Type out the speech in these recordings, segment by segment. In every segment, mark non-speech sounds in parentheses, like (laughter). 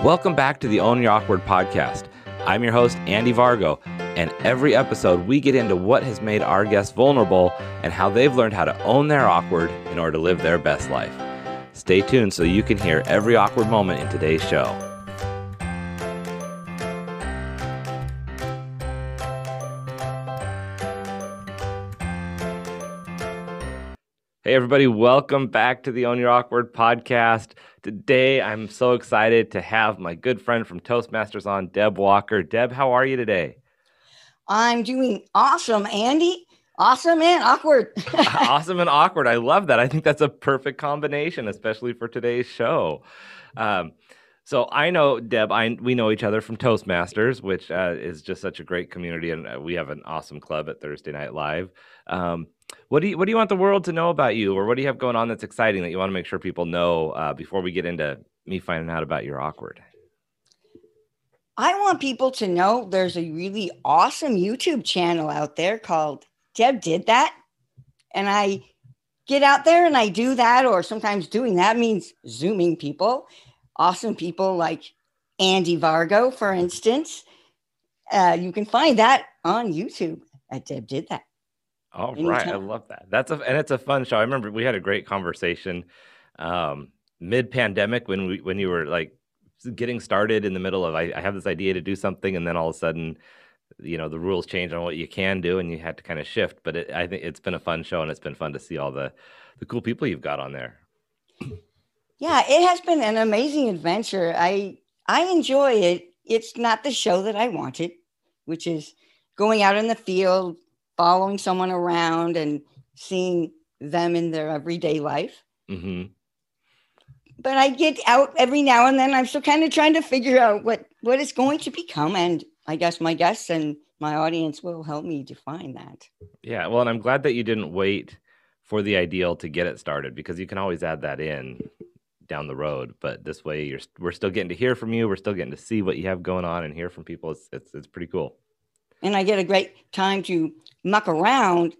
Welcome back to the Own Your Awkward podcast. I'm your host, Andy Vargo, and every episode we get into what has made our guests vulnerable and how they've learned how to own their awkward in order to live their best life. Stay tuned so you can hear every awkward moment in today's show. Hey, everybody, welcome back to the Own Your Awkward podcast. Today, I'm so excited to have my good friend from Toastmasters on, Deb Walker. Deb, how are you today? I'm doing awesome, Andy. Awesome and awkward. (laughs) awesome and awkward. I love that. I think that's a perfect combination, especially for today's show. Um, so I know Deb. I we know each other from Toastmasters, which uh, is just such a great community, and uh, we have an awesome club at Thursday Night Live. Um, what do you What do you want the world to know about you, or what do you have going on that's exciting that you want to make sure people know uh, before we get into me finding out about your awkward? I want people to know there's a really awesome YouTube channel out there called Deb Did That, and I get out there and I do that, or sometimes doing that means zooming people awesome people like Andy Vargo, for instance. Uh, you can find that on YouTube at Deb Did That. All Anytime. right, I love that. That's a and it's a fun show. I remember we had a great conversation um, mid pandemic when we when you were like getting started in the middle of I, I, have this idea to do something and then all of a sudden you know the rules change on what you can do and you had to kind of shift but it, i think it's been a fun show and it's been fun to see all the the cool people you've got on there yeah, it has been an amazing adventure. I I enjoy it. It's not the show that I wanted, which is going out in the field, following someone around and seeing them in their everyday life. Mm-hmm. But I get out every now and then. I'm still kind of trying to figure out what what it's going to become, and I guess my guests and my audience will help me define that. Yeah, well, and I'm glad that you didn't wait for the ideal to get it started because you can always add that in down the road. But this way, you're we're still getting to hear from you. We're still getting to see what you have going on and hear from people. It's it's, it's pretty cool. And I get a great time to muck around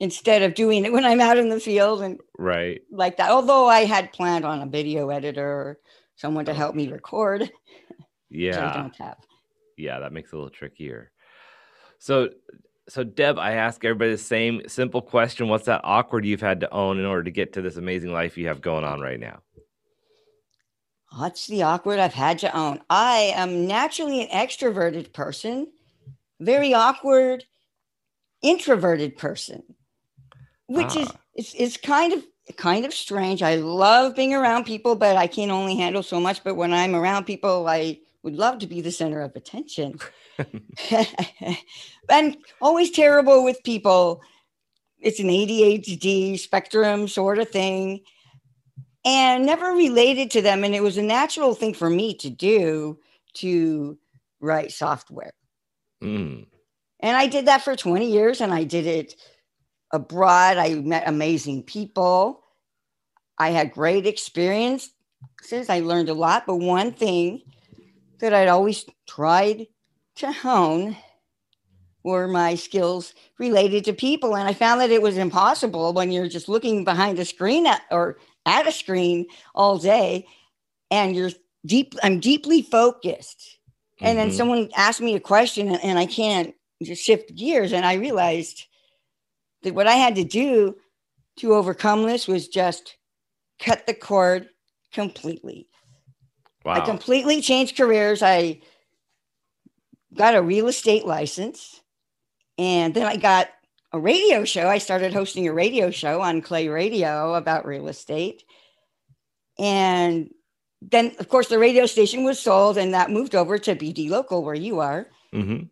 instead of doing it when I'm out in the field and right like that. Although I had planned on a video editor or someone to oh. help me record. Yeah. don't have. Yeah, that makes it a little trickier. So so Deb, I ask everybody the same simple question: What's that awkward you've had to own in order to get to this amazing life you have going on right now? What's the awkward I've had to own? I am naturally an extroverted person, very awkward, introverted person, which ah. is it's, it's kind of kind of strange. I love being around people, but I can only handle so much. But when I'm around people, I would love to be the center of attention. (laughs) and always terrible with people. It's an ADHD spectrum sort of thing. And never related to them. And it was a natural thing for me to do to write software. Mm. And I did that for 20 years and I did it abroad. I met amazing people. I had great experiences. I learned a lot. But one thing that I'd always tried to hone were my skills related to people. And I found that it was impossible when you're just looking behind a screen at, or at a screen all day and you're deep, I'm deeply focused. Mm-hmm. And then mm-hmm. someone asked me a question and, and I can't just shift gears. And I realized that what I had to do to overcome this was just cut the cord completely. Wow. I completely changed careers. I got a real estate license. And then I got a radio show. I started hosting a radio show on KLAY Radio about real estate. And then, of course, the radio station was sold and that moved over to BD Local, where you are. Mm-hmm.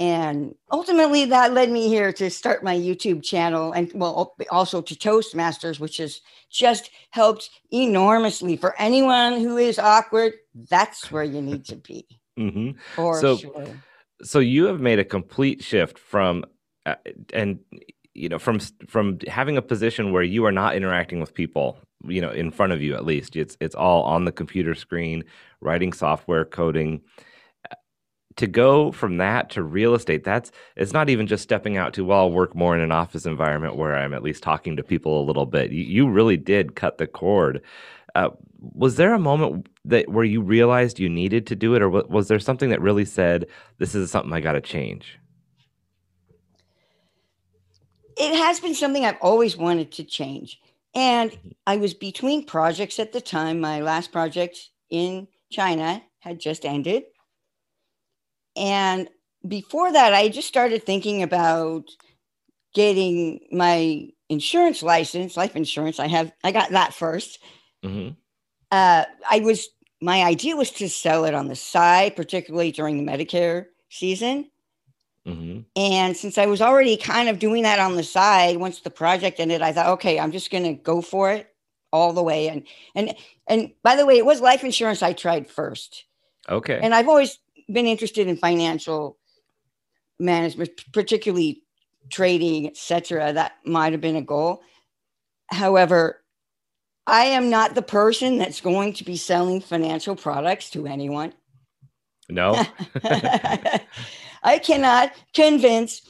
And ultimately, that led me here to start my YouTube channel and, well, also to Toastmasters, which has just helped enormously for anyone who is awkward. That's where you need to be. Mm-hmm. For so, sure. So you have made a complete shift from, uh, and you know, from from having a position where you are not interacting with people, you know, in front of you at least. It's it's all on the computer screen, writing software, coding. To go from that to real estate, that's it's not even just stepping out to well, I'll work more in an office environment where I'm at least talking to people a little bit. You, you really did cut the cord. Uh, was there a moment that where you realized you needed to do it, or was there something that really said, "This is something I got to change"? It has been something I've always wanted to change, and mm-hmm. I was between projects at the time. My last project in China had just ended, and before that, I just started thinking about getting my insurance license, life insurance. I have, I got that 1st mm-hmm. uh, I was, my idea was to sell it on the side, particularly during the Medicare season. Mm-hmm. And since I was already kind of doing that on the side, once the project ended, I thought, okay, I'm just going to go for it all the way. And and and by the way, it was life insurance I tried first. Okay. And I've always been interested in financial management, particularly trading, etc. That might have been a goal. However, I am not the person that's going to be selling financial products to anyone. No. (laughs) I cannot convince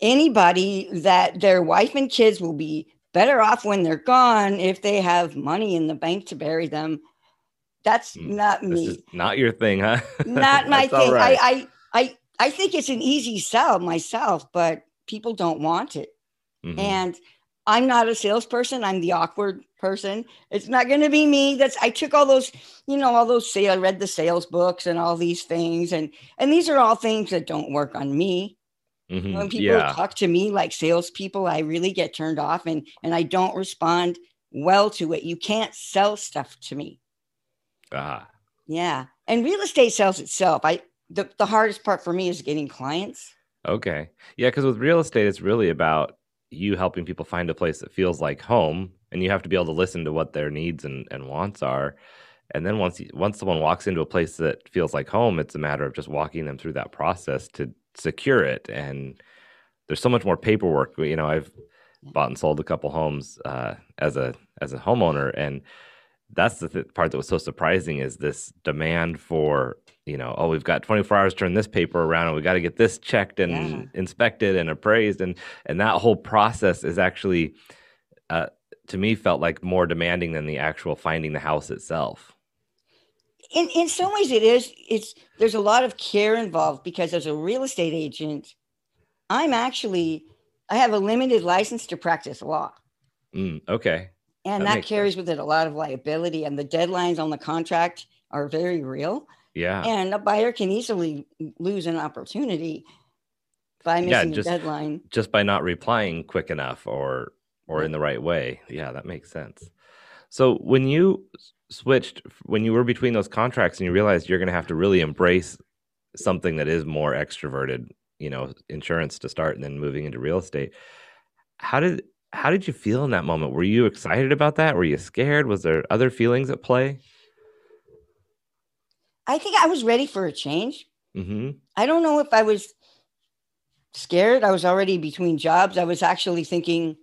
anybody that their wife and kids will be better off when they're gone if they have money in the bank to bury them. That's mm, not me. not your thing, huh? not (laughs) my thing. Right. I, I I I think it's an easy sell myself, but people don't want it. Mm-hmm. And I'm not a salesperson. I'm the awkward person. It's not going to be me. That's I took all those, you know, all those say I read the sales books and all these things, and and these are all things that don't work on me. Mm-hmm. When people yeah. talk to me like salespeople, I really get turned off, and and I don't respond well to it. You can't sell stuff to me. Ah. Yeah, and real estate sells itself. I the the hardest part for me is getting clients. Okay. Yeah, because with real estate, it's really about you helping people find a place that feels like home and you have to be able to listen to what their needs and, and wants are and then once you, once someone walks into a place that feels like home it's a matter of just walking them through that process to secure it and there's so much more paperwork you know i've bought and sold a couple homes uh, as a as a homeowner and that's the th- part that was so surprising is this demand for you know, oh, we've got 24 hours to turn this paper around and we got to get this checked and yeah. inspected and appraised. And, and that whole process is actually, uh, to me, felt like more demanding than the actual finding the house itself. In, in some ways it is, it's, there's a lot of care involved because as a real estate agent, I'm actually, I have a limited license to practice law. Mm, okay. And that, that carries sense. with it a lot of liability and the deadlines on the contract are very real. Yeah. And a buyer can easily lose an opportunity by missing yeah, just, a deadline. Just by not replying quick enough or or in the right way. Yeah, that makes sense. So when you switched when you were between those contracts and you realized you're going to have to really embrace something that is more extroverted, you know, insurance to start and then moving into real estate. How did how did you feel in that moment? Were you excited about that? Were you scared? Was there other feelings at play? I think I was ready for a change. Mm-hmm. I don't know if I was scared. I was already between jobs. I was actually thinking,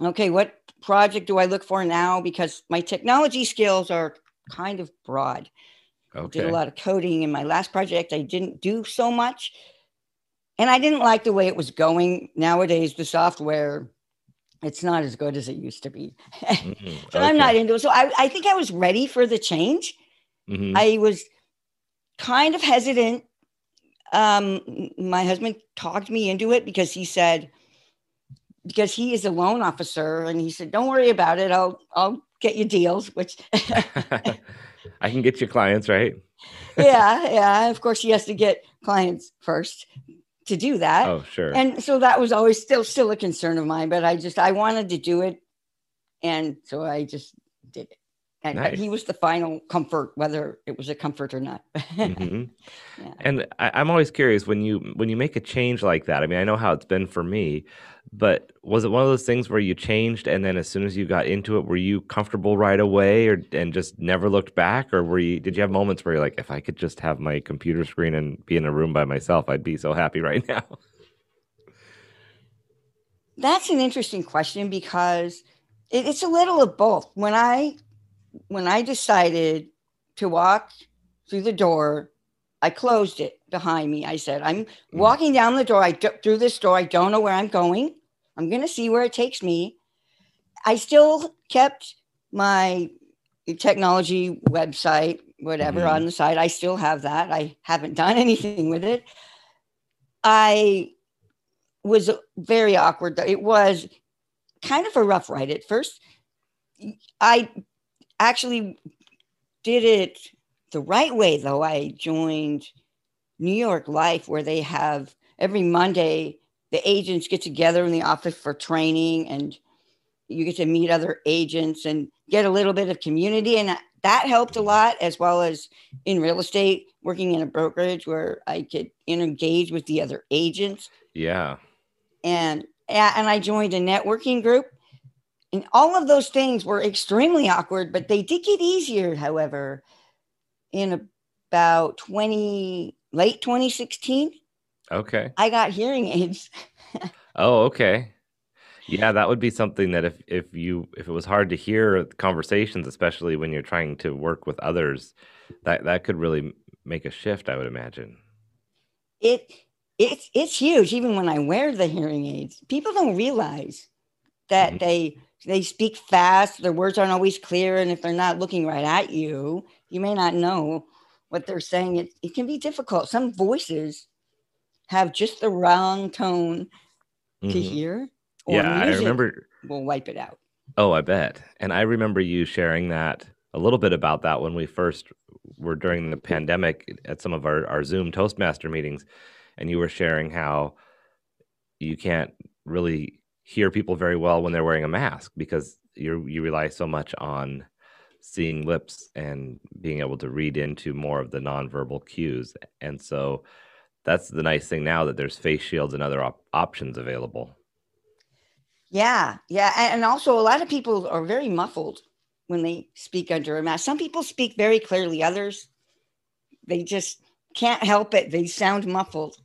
okay, what project do I look for now? Because my technology skills are kind of broad. Okay. I did a lot of coding in my last project. I didn't do so much. And I didn't like the way it was going. Nowadays, the software, it's not as good as it used to be. Mm-hmm. (laughs) so okay. I'm not into it. So I, I think I was ready for the change. Mm-hmm. I was kind of hesitant. Um, my husband talked me into it because he said, because he is a loan officer, and he said, "Don't worry about it. I'll I'll get you deals." Which (laughs) I can get you clients, right? (laughs) yeah, yeah. Of course, he has to get clients first to do that. Oh, sure. And so that was always still still a concern of mine, but I just I wanted to do it, and so I just. And nice. he was the final comfort, whether it was a comfort or not. mm-hmm. (laughs) yeah. And I, am always curious when you when you make a change like that. I mean, I know how it's been for me, but was it one of those things where you changed and then as soon as you got into it, were you comfortable right away, or and just never looked back, or were you? Did you have moments where you're like, if I could just have my computer screen and be in a room by myself, I'd be so happy right now. (laughs) That's an interesting question because it, it's a little of both. When I when I decided to walk through the door, I closed it behind me. I said, I'm mm. walking down the door. I through this door. I don't know where I'm going. I'm going to see where it takes me. I still kept my technology website, whatever Mhm. on the side. I still have that. I haven't done anything with it. I was very awkward. though. It was kind of a rough ride at first. I actually did it the right way, though. I joined New York Life, where they have every Monday the agents get together in the office for training and you get to meet other agents and get a little bit of community and that helped a lot as well as in real estate working in a brokerage where i could engage with the other agents Yeah. and and i joined a networking group and all of those things were extremely awkward but they did get easier however in about 20 late 2016 Okay. i got hearing aids (laughs) Oh, okay. Yeah, that would be something that if if you if it was hard to hear conversations, especially when you're trying to work with others, that that could really make a shift, I would imagine. it it's it's huge even when i wear the hearing aids people don't realize that Mhm. they they speak fast their words aren't always clear and if they're not looking right at you you may not know what they're saying it, it can be difficult some voices have just the wrong tone to Mhm. hear or Yeah, I remember. We'll wipe it out Oh, I bet. And I remember you sharing that a little bit about that when we first were during the pandemic at some of our, our Zoom Toastmaster meetings. And you were sharing how you can't really hear people very well when they're wearing a mask because you you rely so much on seeing lips and being able to read into more of the nonverbal cues. And so that's the nice thing now that there's face shields and other op- options available. Yeah, yeah, and also a lot of people are very muffled when they speak under a mask. Some people speak very clearly, others they just can't help it. They sound muffled.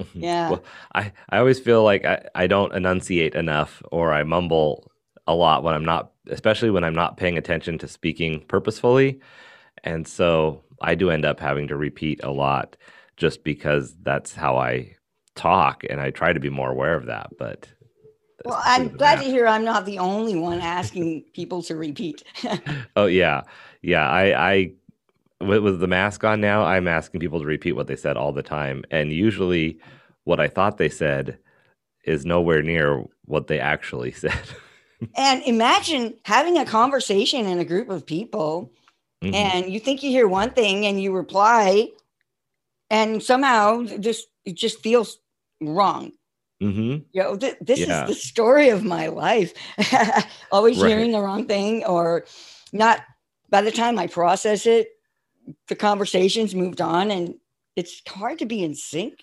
Mm-hmm. Yeah. Well, I, I always feel like I, I don't enunciate enough or I mumble a lot when I'm not, especially when I'm not paying attention to speaking purposefully. And so I do end up having to repeat a lot just because that's how I talk. And I try to be more aware of that. But Well, I'm glad to hear I'm not the only one asking people to repeat. (laughs) Oh, yeah. Yeah. I, I, with, with the mask on now, I'm asking people to repeat what they said all the time. And usually what I thought they said is nowhere near what they actually (laughs) said. and imagine having a conversation in a group of people Mhm. and you think you hear one thing and you reply and somehow just it just feels wrong. Mm-hmm. You know, th- this Yeah. is the story of my life. (laughs) Always Right. hearing the wrong thing or not by the time I process it, the conversation's moved on and it's hard to be in sync.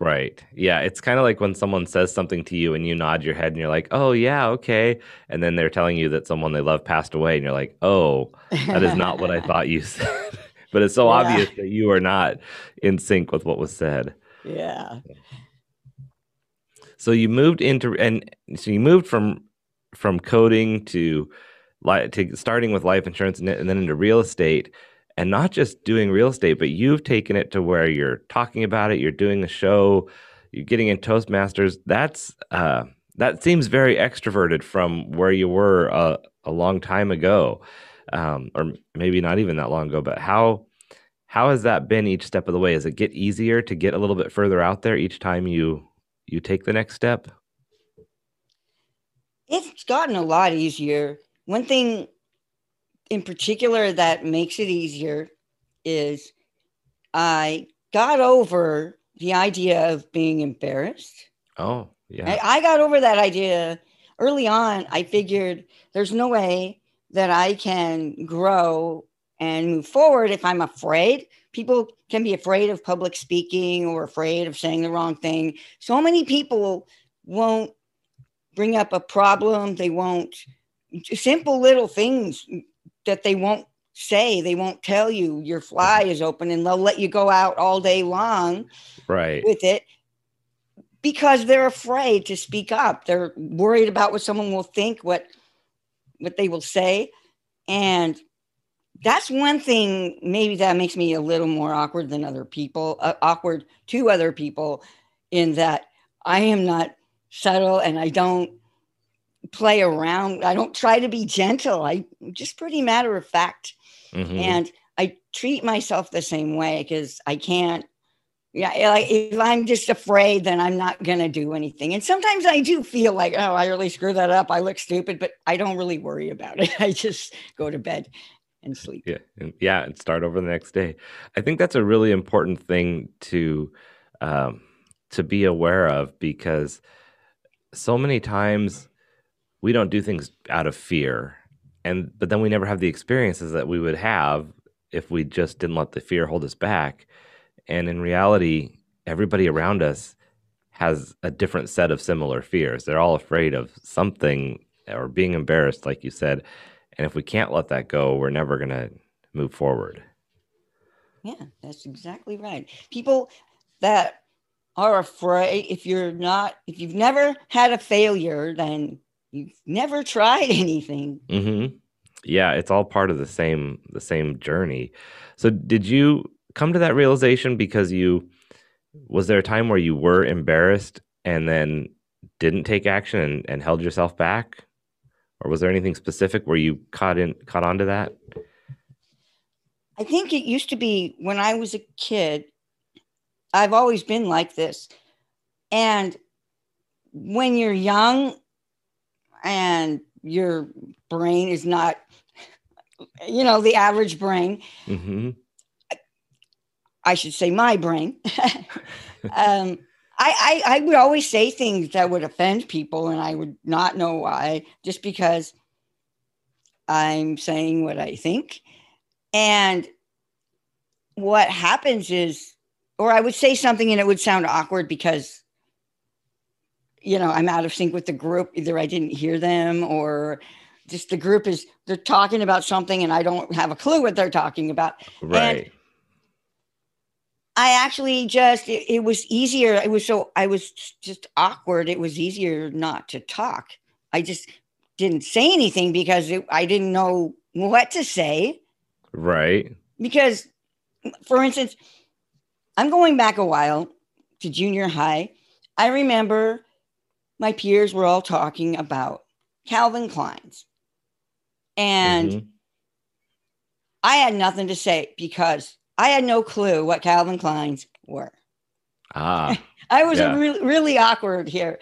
Right. Yeah. It's kind of like when someone says something to you and you nod your head and you're like, oh, yeah, okay. And then they're telling you that someone they love passed away and you're like, oh, that is not what I thought you (laughs) said. but it's so Yeah. obvious that you are not in sync with what was said. yeah. So you moved into, and so you moved from, from coding to, to starting with life insurance and then into real estate and not just doing real estate, but you've taken it to where you're talking about it, you're doing a show, you're getting in Toastmasters. That's uh, that seems very extroverted from where you were a, a long time ago, um, or maybe not even that long ago. But how how has that been each step of the way? Does it get easier to get a little bit further out there each time you you take the next step? It's gotten a lot easier. One thing in particular that makes it easier is I got over the idea of being embarrassed. Oh yeah, I, I got over that idea early on. I figured there's no way that I can grow and move forward if I'm afraid. People can be afraid of public speaking or afraid of saying the wrong thing. So many people won't bring up a problem. They won't, simple little things that they won't say. They won't tell you your fly is open and they'll let you go out all day long right. with it because they're afraid to speak up. They're worried about what someone will think, what what they will say. And that's one thing maybe that makes me a little more awkward than other people, uh, awkward to other people in that I am not subtle and I don't play around. I don't try to be gentle. I'm just pretty matter of fact. Mm-hmm. And I treat myself the same way because I can't. Yeah, like if I'm just afraid, then I'm not gonna do anything. And sometimes I do feel like, oh, I really screwed that up. I look stupid, but I don't really worry about it. (laughs) I just go to bed and sleep. Yeah, and, yeah, and start over the next day. I think that's a really important thing to um, to be aware of because so many times we don't do things out of fear. And but then we never have the experiences that we would have if we just didn't let the fear hold us back. And in reality everybody around us has a different set of similar fears. They're all afraid of something or being embarrassed like you said. And if we can't let that go we're never going to move forward. Yeah that's exactly right. People that are afraid if you're not if you've never had a failure then you've never tried (laughs) anything mm-hmm. yeah it's all part of the same the same journey so did you come to that realization because you was there a time where you were embarrassed and then didn't take action and, and held yourself back or was there anything specific where you caught in caught on to that i think it used to be when i was a kid I've always been like this. And when you're young and your brain is not, you know, the average brain, mm-hmm. I should say my brain. (laughs) um, I, I, I would always say things that would offend people, and I would not know why, just because I'm saying what I think. And what happens is or I would say something and it would sound awkward because, you know, I'm out of sync with the group. Either I didn't hear them or just the group is, they're talking about something and I don't have a clue what they're talking about. Right. And I actually just, it, it was easier. It was so, I was just awkward. It was easier not to talk. I just didn't say anything because it, I didn't know what to say. Right. Because, for instance, I'm going back a while to junior high. I remember my peers were all talking about Calvin Klein's. And mm-hmm. I had nothing to say because I had no clue what Calvin Klein's were. Ah. (laughs) I was yeah. really, really awkward here.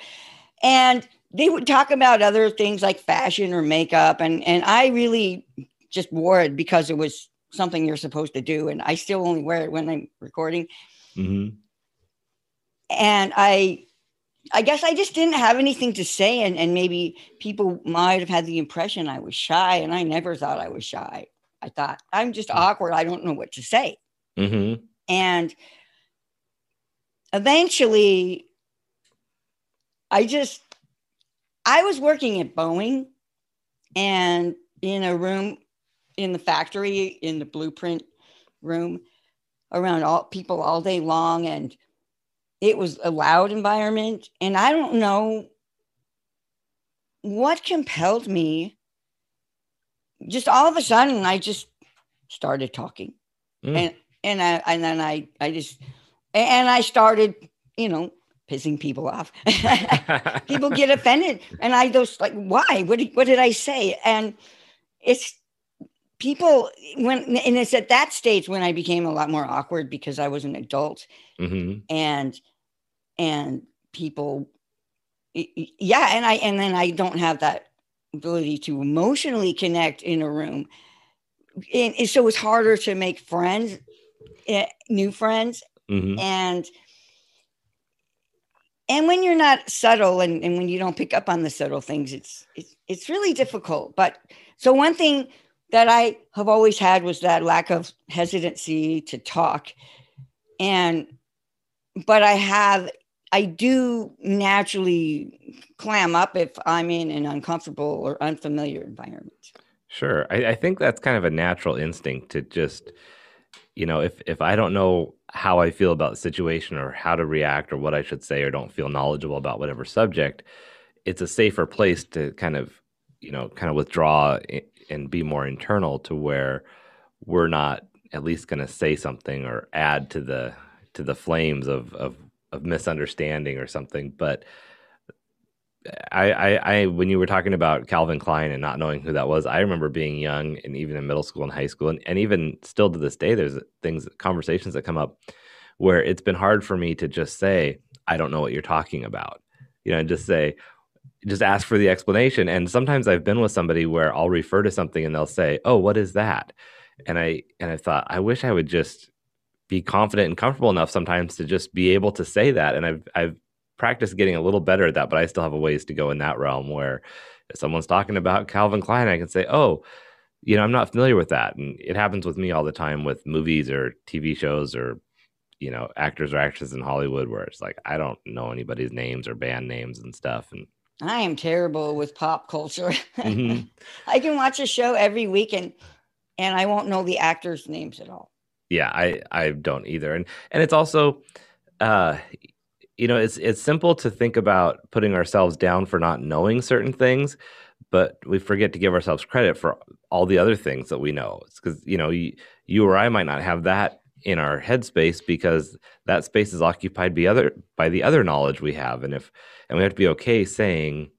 And they would talk about other things like fashion or makeup. And, and I really just wore it because it was something you're supposed to do. And I still only wear it when I'm recording. Mm-hmm. And I, I guess I just didn't have anything to say. And, and maybe people might have had the impression I was shy. And I never thought I was shy. I thought I'm just awkward. I don't know what to say. Mm-hmm. And eventually, I just, I was working at Boeing and in a room in the factory in the blueprint room around all people all day long and it was a loud environment. And i don't know what compelled me. Just all of a sudden i just started talking. Mm. and and i and then i i just and i started you know pissing people off. (laughs) People get offended. And i just like why? What did, what did i say? And it's people when and it's at that stage when i became a lot more awkward because i was an adult. Mm-hmm. and and people yeah and i and then i don't have that ability to emotionally connect in a room and, and so it's harder to make friends eh, new friends mm-hmm. and and when you're not subtle and, and when you don't pick up on the subtle things it's, it's it's really difficult but so one thing that I have always had was that lack of hesitancy to talk. And, but I have, I do naturally clam up if I'm in an uncomfortable or unfamiliar environment. Sure. I, I think that's kind of a natural instinct to just, you know, if, if I don't know how I feel about the situation or how to react or what I should say or don't feel knowledgeable about whatever subject, it's a safer place to kind of, you know, kind of withdraw and be more internal to where we're not at least going to say something or add to the to the flames of of of misunderstanding or something but I, I, I, when you were talking about Calvin Klein and not knowing who that was, I remember being young and even in middle school and high school, and, and even still to this day, there's things, conversations that come up where it's been hard for me to just say, I don't know what you're talking about. You know, and just say, just ask for the explanation. And sometimes I've been with somebody where I'll refer to something and they'll say, Oh, what is that? And I, and I thought, I wish I would just be confident and comfortable enough sometimes to just be able to say that. And I've, I've, practice getting a little better at that, but I still have a ways to go in that realm where if someone's talking about Calvin Klein, I can say, oh, you know, I'm not familiar with that. And it happens with me all the time with movies or TV shows or, you know, actors or actresses in Hollywood where it's like, I don't know anybody's names or band names and stuff. And I am terrible with pop culture. Mm-hmm. (laughs) I can watch a show every week and and I won't know the actors' names at all. Yeah, I I don't either. And and it's also uh you know, it's it's simple to think about putting ourselves down for not knowing certain things, but we forget to give ourselves credit for all the other things that we know. It's because you know you, you or I might not have that in our headspace because that space is occupied by other by the other knowledge we have, and if and we have to be okay saying,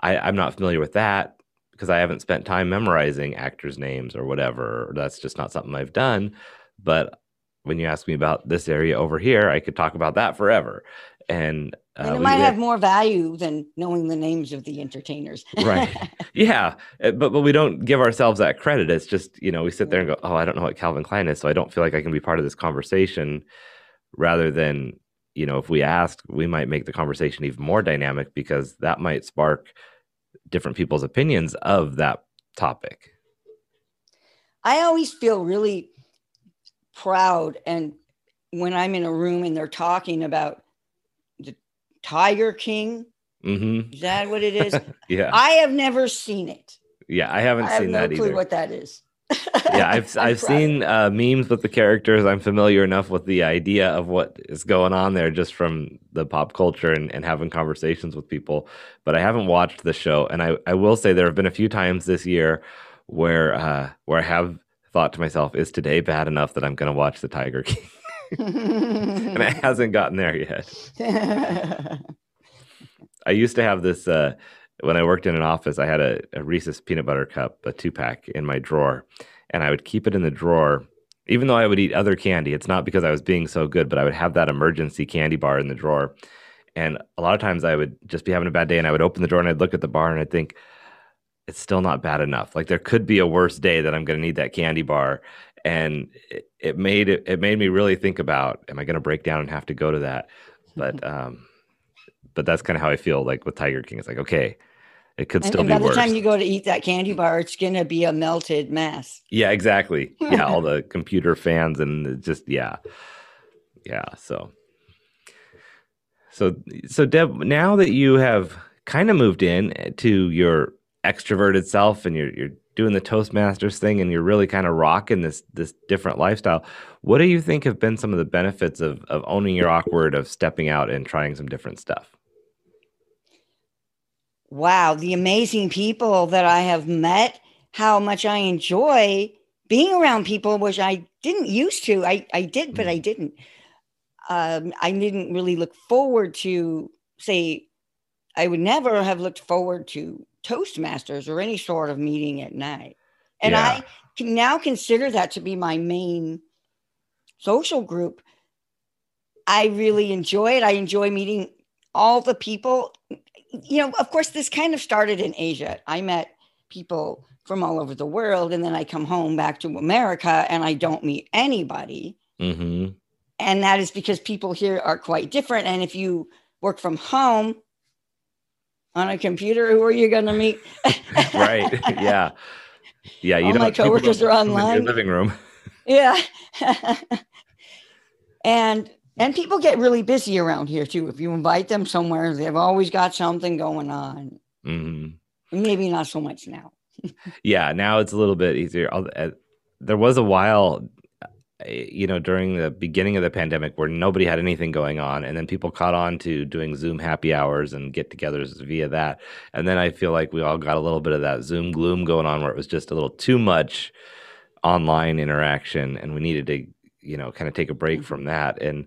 I, I'm not familiar with that because I haven't spent time memorizing actors' names or whatever. Or that's just not something I've done. But when you ask me about this area over here, I could talk about that forever. And, uh, and it might have more value than knowing the names of the entertainers. (laughs) right. Yeah. Uh, but, but we don't give ourselves that credit. It's just, you know, we sit there and go, oh, I don't know what Calvin Klein is. So I don't feel like I can be part of this conversation rather than, you know, if we ask, we might make the conversation even more dynamic because that might spark different people's opinions of that topic. I always feel really proud and when i'm in a room and they're talking about the tiger king mm-hmm. is that what it is? (laughs) Yeah. I have never seen it. Yeah i haven't I seen have no that clue either. what that is. (laughs) Yeah i've (laughs) i've seen uh, memes with the characters. I'm familiar enough with the idea of what is going on there just from the pop culture and, and having conversations with people but i haven't watched the show. And i i will say there have been a few times this year where uh where i have thought to myself, is today bad enough that I'm going to watch The Tiger King? (laughs) and it (laughs) hasn't gotten there yet. I used to have this uh, when I worked in an office. I had a, a Reese's peanut butter cup, a two pack, in my drawer, and I would keep it in the drawer. Even though I would eat other candy, it's not because I was being so good, but I would have that emergency candy bar in the drawer. And a lot of times I would just be having a bad day and I would open the drawer and I'd look at the bar and I'd think, it's still not bad enough. Like there could be a worse day that I'm going to need that candy bar, and it, it made it it made me really think about: Am I going to break down and have to go to that? But (laughs) um, but that's kind of how I feel like with Tiger King. It's like okay, it could still and be by worse. the time you go to eat that candy bar, it's going to be a melted mess. Yeah, exactly. (laughs) Yeah, all the computer fans and just yeah, yeah. So so so Deb, now that you have kind of moved in to your extroverted self and you're you're doing the Toastmasters thing and you're really kind of rocking this this different lifestyle. What do you think have been some of the benefits of of owning your awkward, of stepping out and trying some different stuff? Wow, the amazing people that I have met, how much I enjoy being around people, which I didn't used to. I, I did, but mm. I didn't. Um, I didn't really look forward to, say, I would never have looked forward to Toastmasters or any sort of meeting at night. And yeah. I can now consider that to be my main social group. I really enjoy it. I enjoy meeting all the people. You know, of course, this kind of started in Asia. I met people from all over the world, and then I come home back to America and I don't meet anybody. Mm-hmm. And that is because people here are quite different. And if you work from home, on a computer, who are you going to meet? (laughs) right. Yeah. Yeah. You All my coworkers are online. living room. (laughs) Yeah. (laughs) and and people get really busy around here too. If you invite them somewhere, they've always got something going on. Mm-hmm. Maybe not so much now. yeah, now it's a little bit easier. Uh, there was a while Eh, you know, during the beginning of the pandemic where nobody had anything going on. And then people caught on to doing Zoom happy hours and get togethers via that. And then I feel like we all got a little bit of that Zoom gloom going on where it was just a little too much online interaction and we needed to, you know, kind of take a break mm-hmm. from that. And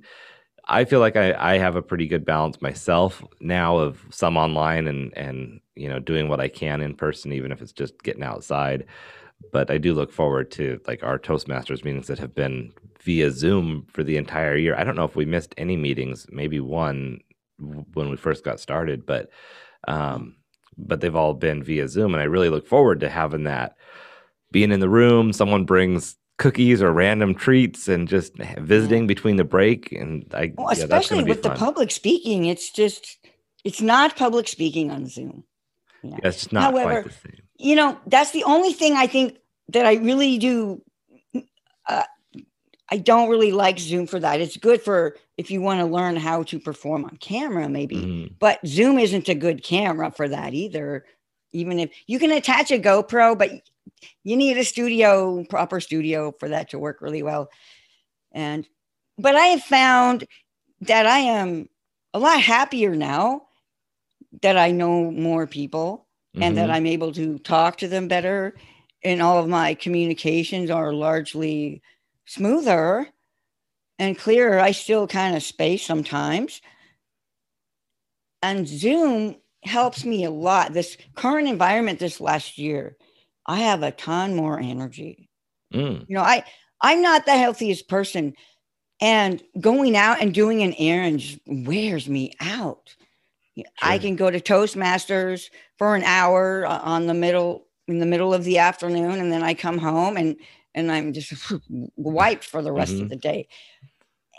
I feel like I, I have a pretty good balance myself now of some online and and you know doing what I can in person, even if it's just getting outside. But I do look forward to like our Toastmasters meetings that have been via Zoom for the entire year. I don't know if we missed any meetings, maybe one when we first got started, but um, but they've all been via Zoom, and I really look forward to having that being in the room. Someone brings cookies or random treats and just visiting between the break and I well, especially yeah, with fun. the public speaking it's just it's not public speaking on Zoom. Yeah, yeah it's not However, You know, that's the only thing I think that I really do uh, I don't really like Zoom for that. It's good for if you want to learn how to perform on camera, maybe. Mm-hmm. But Zoom isn't a good camera for that either. Even if you can attach a GoPro, but you need a studio, proper studio for that to work really well. And but I have found that I am a lot happier now that I know more people mm-hmm. and that mm-hmm. I'm able to talk to them better. And all of my communications are largely smoother and clearer. I still kind of space sometimes. And Zoom helps me a lot. This current environment this last year, I have a ton more energy. Mm. You know, I I'm not the healthiest person, and going out and doing an errand just wears me out. Sure. I can go to Toastmasters for an hour uh, on the middle in the middle of the afternoon, and then I come home and and I'm just (laughs) wiped for the rest mm-hmm. of the day.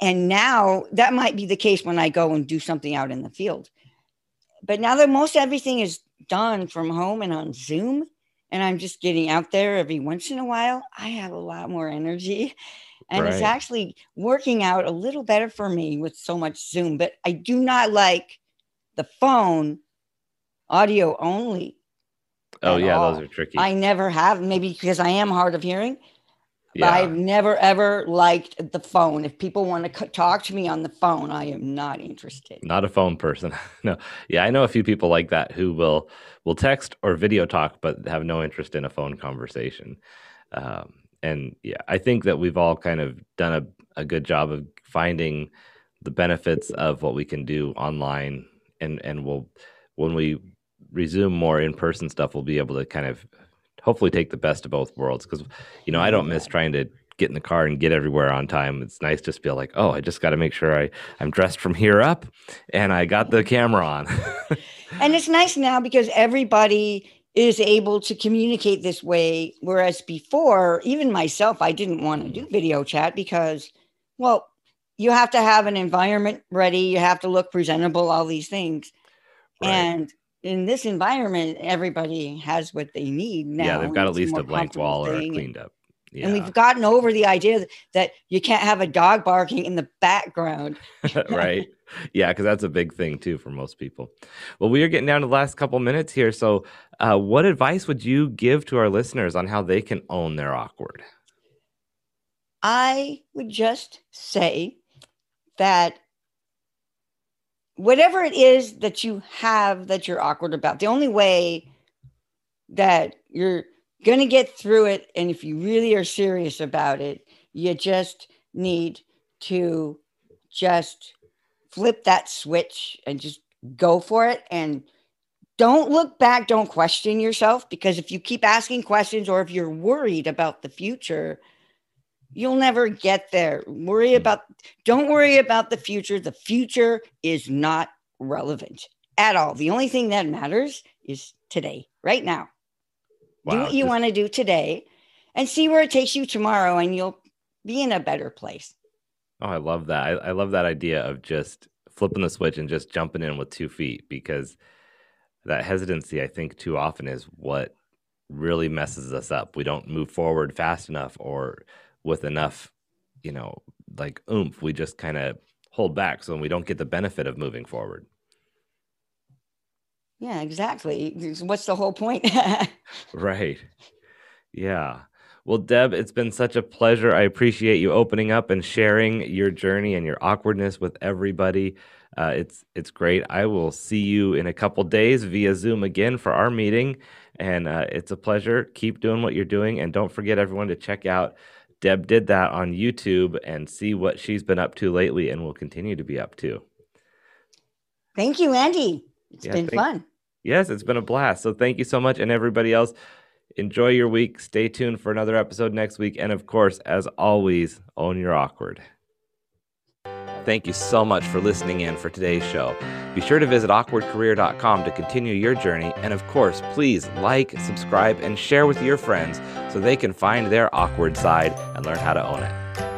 And now that might be the case when I go and do something out in the field. But now that most everything is done from home and on Zoom, and I'm just getting out there every once in a while, I have a lot more energy. And right. it's actually working out a little better for me with so much Zoom. But I do not like the phone audio only. Oh, yeah, all. those are tricky. I never have, maybe because I am hard of hearing. Yeah. I've never ever liked the phone. If people want to talk to me on the phone, I am not interested. Not a phone person. (laughs) no. Yeah, I know a few people like that who will will text or video talk, but have no interest in a phone conversation. Um, and yeah, I think that we've all kind of done a, a good job of finding the benefits of what we can do online, and and we'll when we resume more in person stuff, we'll be able to kind of hopefully take the best of both worlds because you know I don't miss trying to get in the car and get everywhere on time. It's nice to feel like, oh, I just got to make sure I I'm dressed from here up and I got the camera on. (laughs) and it's nice now because everybody is able to communicate this way whereas before even myself I didn't want to do video chat because well you have to have an environment ready, you have to look presentable, all these things. Right. And in this environment, everybody has what they need now. Yeah, they've got at least a blank wall or cleaned up. Yeah. And we've gotten over the idea that you can't have a dog barking in the background. (laughs) right. Yeah, because that's a big thing too for most people. Well, we are getting down to the last couple minutes here. So, uh, what advice would you give to our listeners on how they can own their awkward? I would just say that whatever it is that you have that you're awkward about, the only way that you're going to get through it, and if you really are serious about it, you just need to just flip that switch and just go for it. And don't look back don't question yourself because if you keep asking questions or if you're worried about the future You'll never get there. Worry hmm. about, don't worry about the future. The future is not relevant at all. The only thing that matters is today, right now. Wow, do what you want to do today and see where it takes you tomorrow, and you'll be in a better place. Oh, I love that. I, I love that idea of just flipping the switch and just jumping in with two feet because that hesitancy, I think, too often is what really messes us up. We don't move forward fast enough or with enough, you know, like oomph, we just kind of hold back so we don't get the benefit of moving forward. Yeah, exactly. What's the whole point? (laughs) right. Yeah. Well, Deb, it's been such a pleasure. I appreciate you opening up and sharing your journey and your awkwardness with everybody. Uh, it's it's great. I will see you in a couple days via Zoom again for our meeting, and uh, it's a pleasure. Keep doing what you're doing, and don't forget everyone to check out Deb did that on YouTube and see what she's been up to lately and will continue to be up to. Thank you, Andy. It's Yeah, been thank- fun. Yes, it's been a blast. So thank you so much. And everybody else, enjoy your week. Stay tuned for another episode next week. And of course, as always, own your awkward. Thank you so much for listening in for today's show. Be sure to visit awkwardcareer.com to continue your journey. And of course, please like, subscribe, and share with your friends so they can find their awkward side and learn how to own it.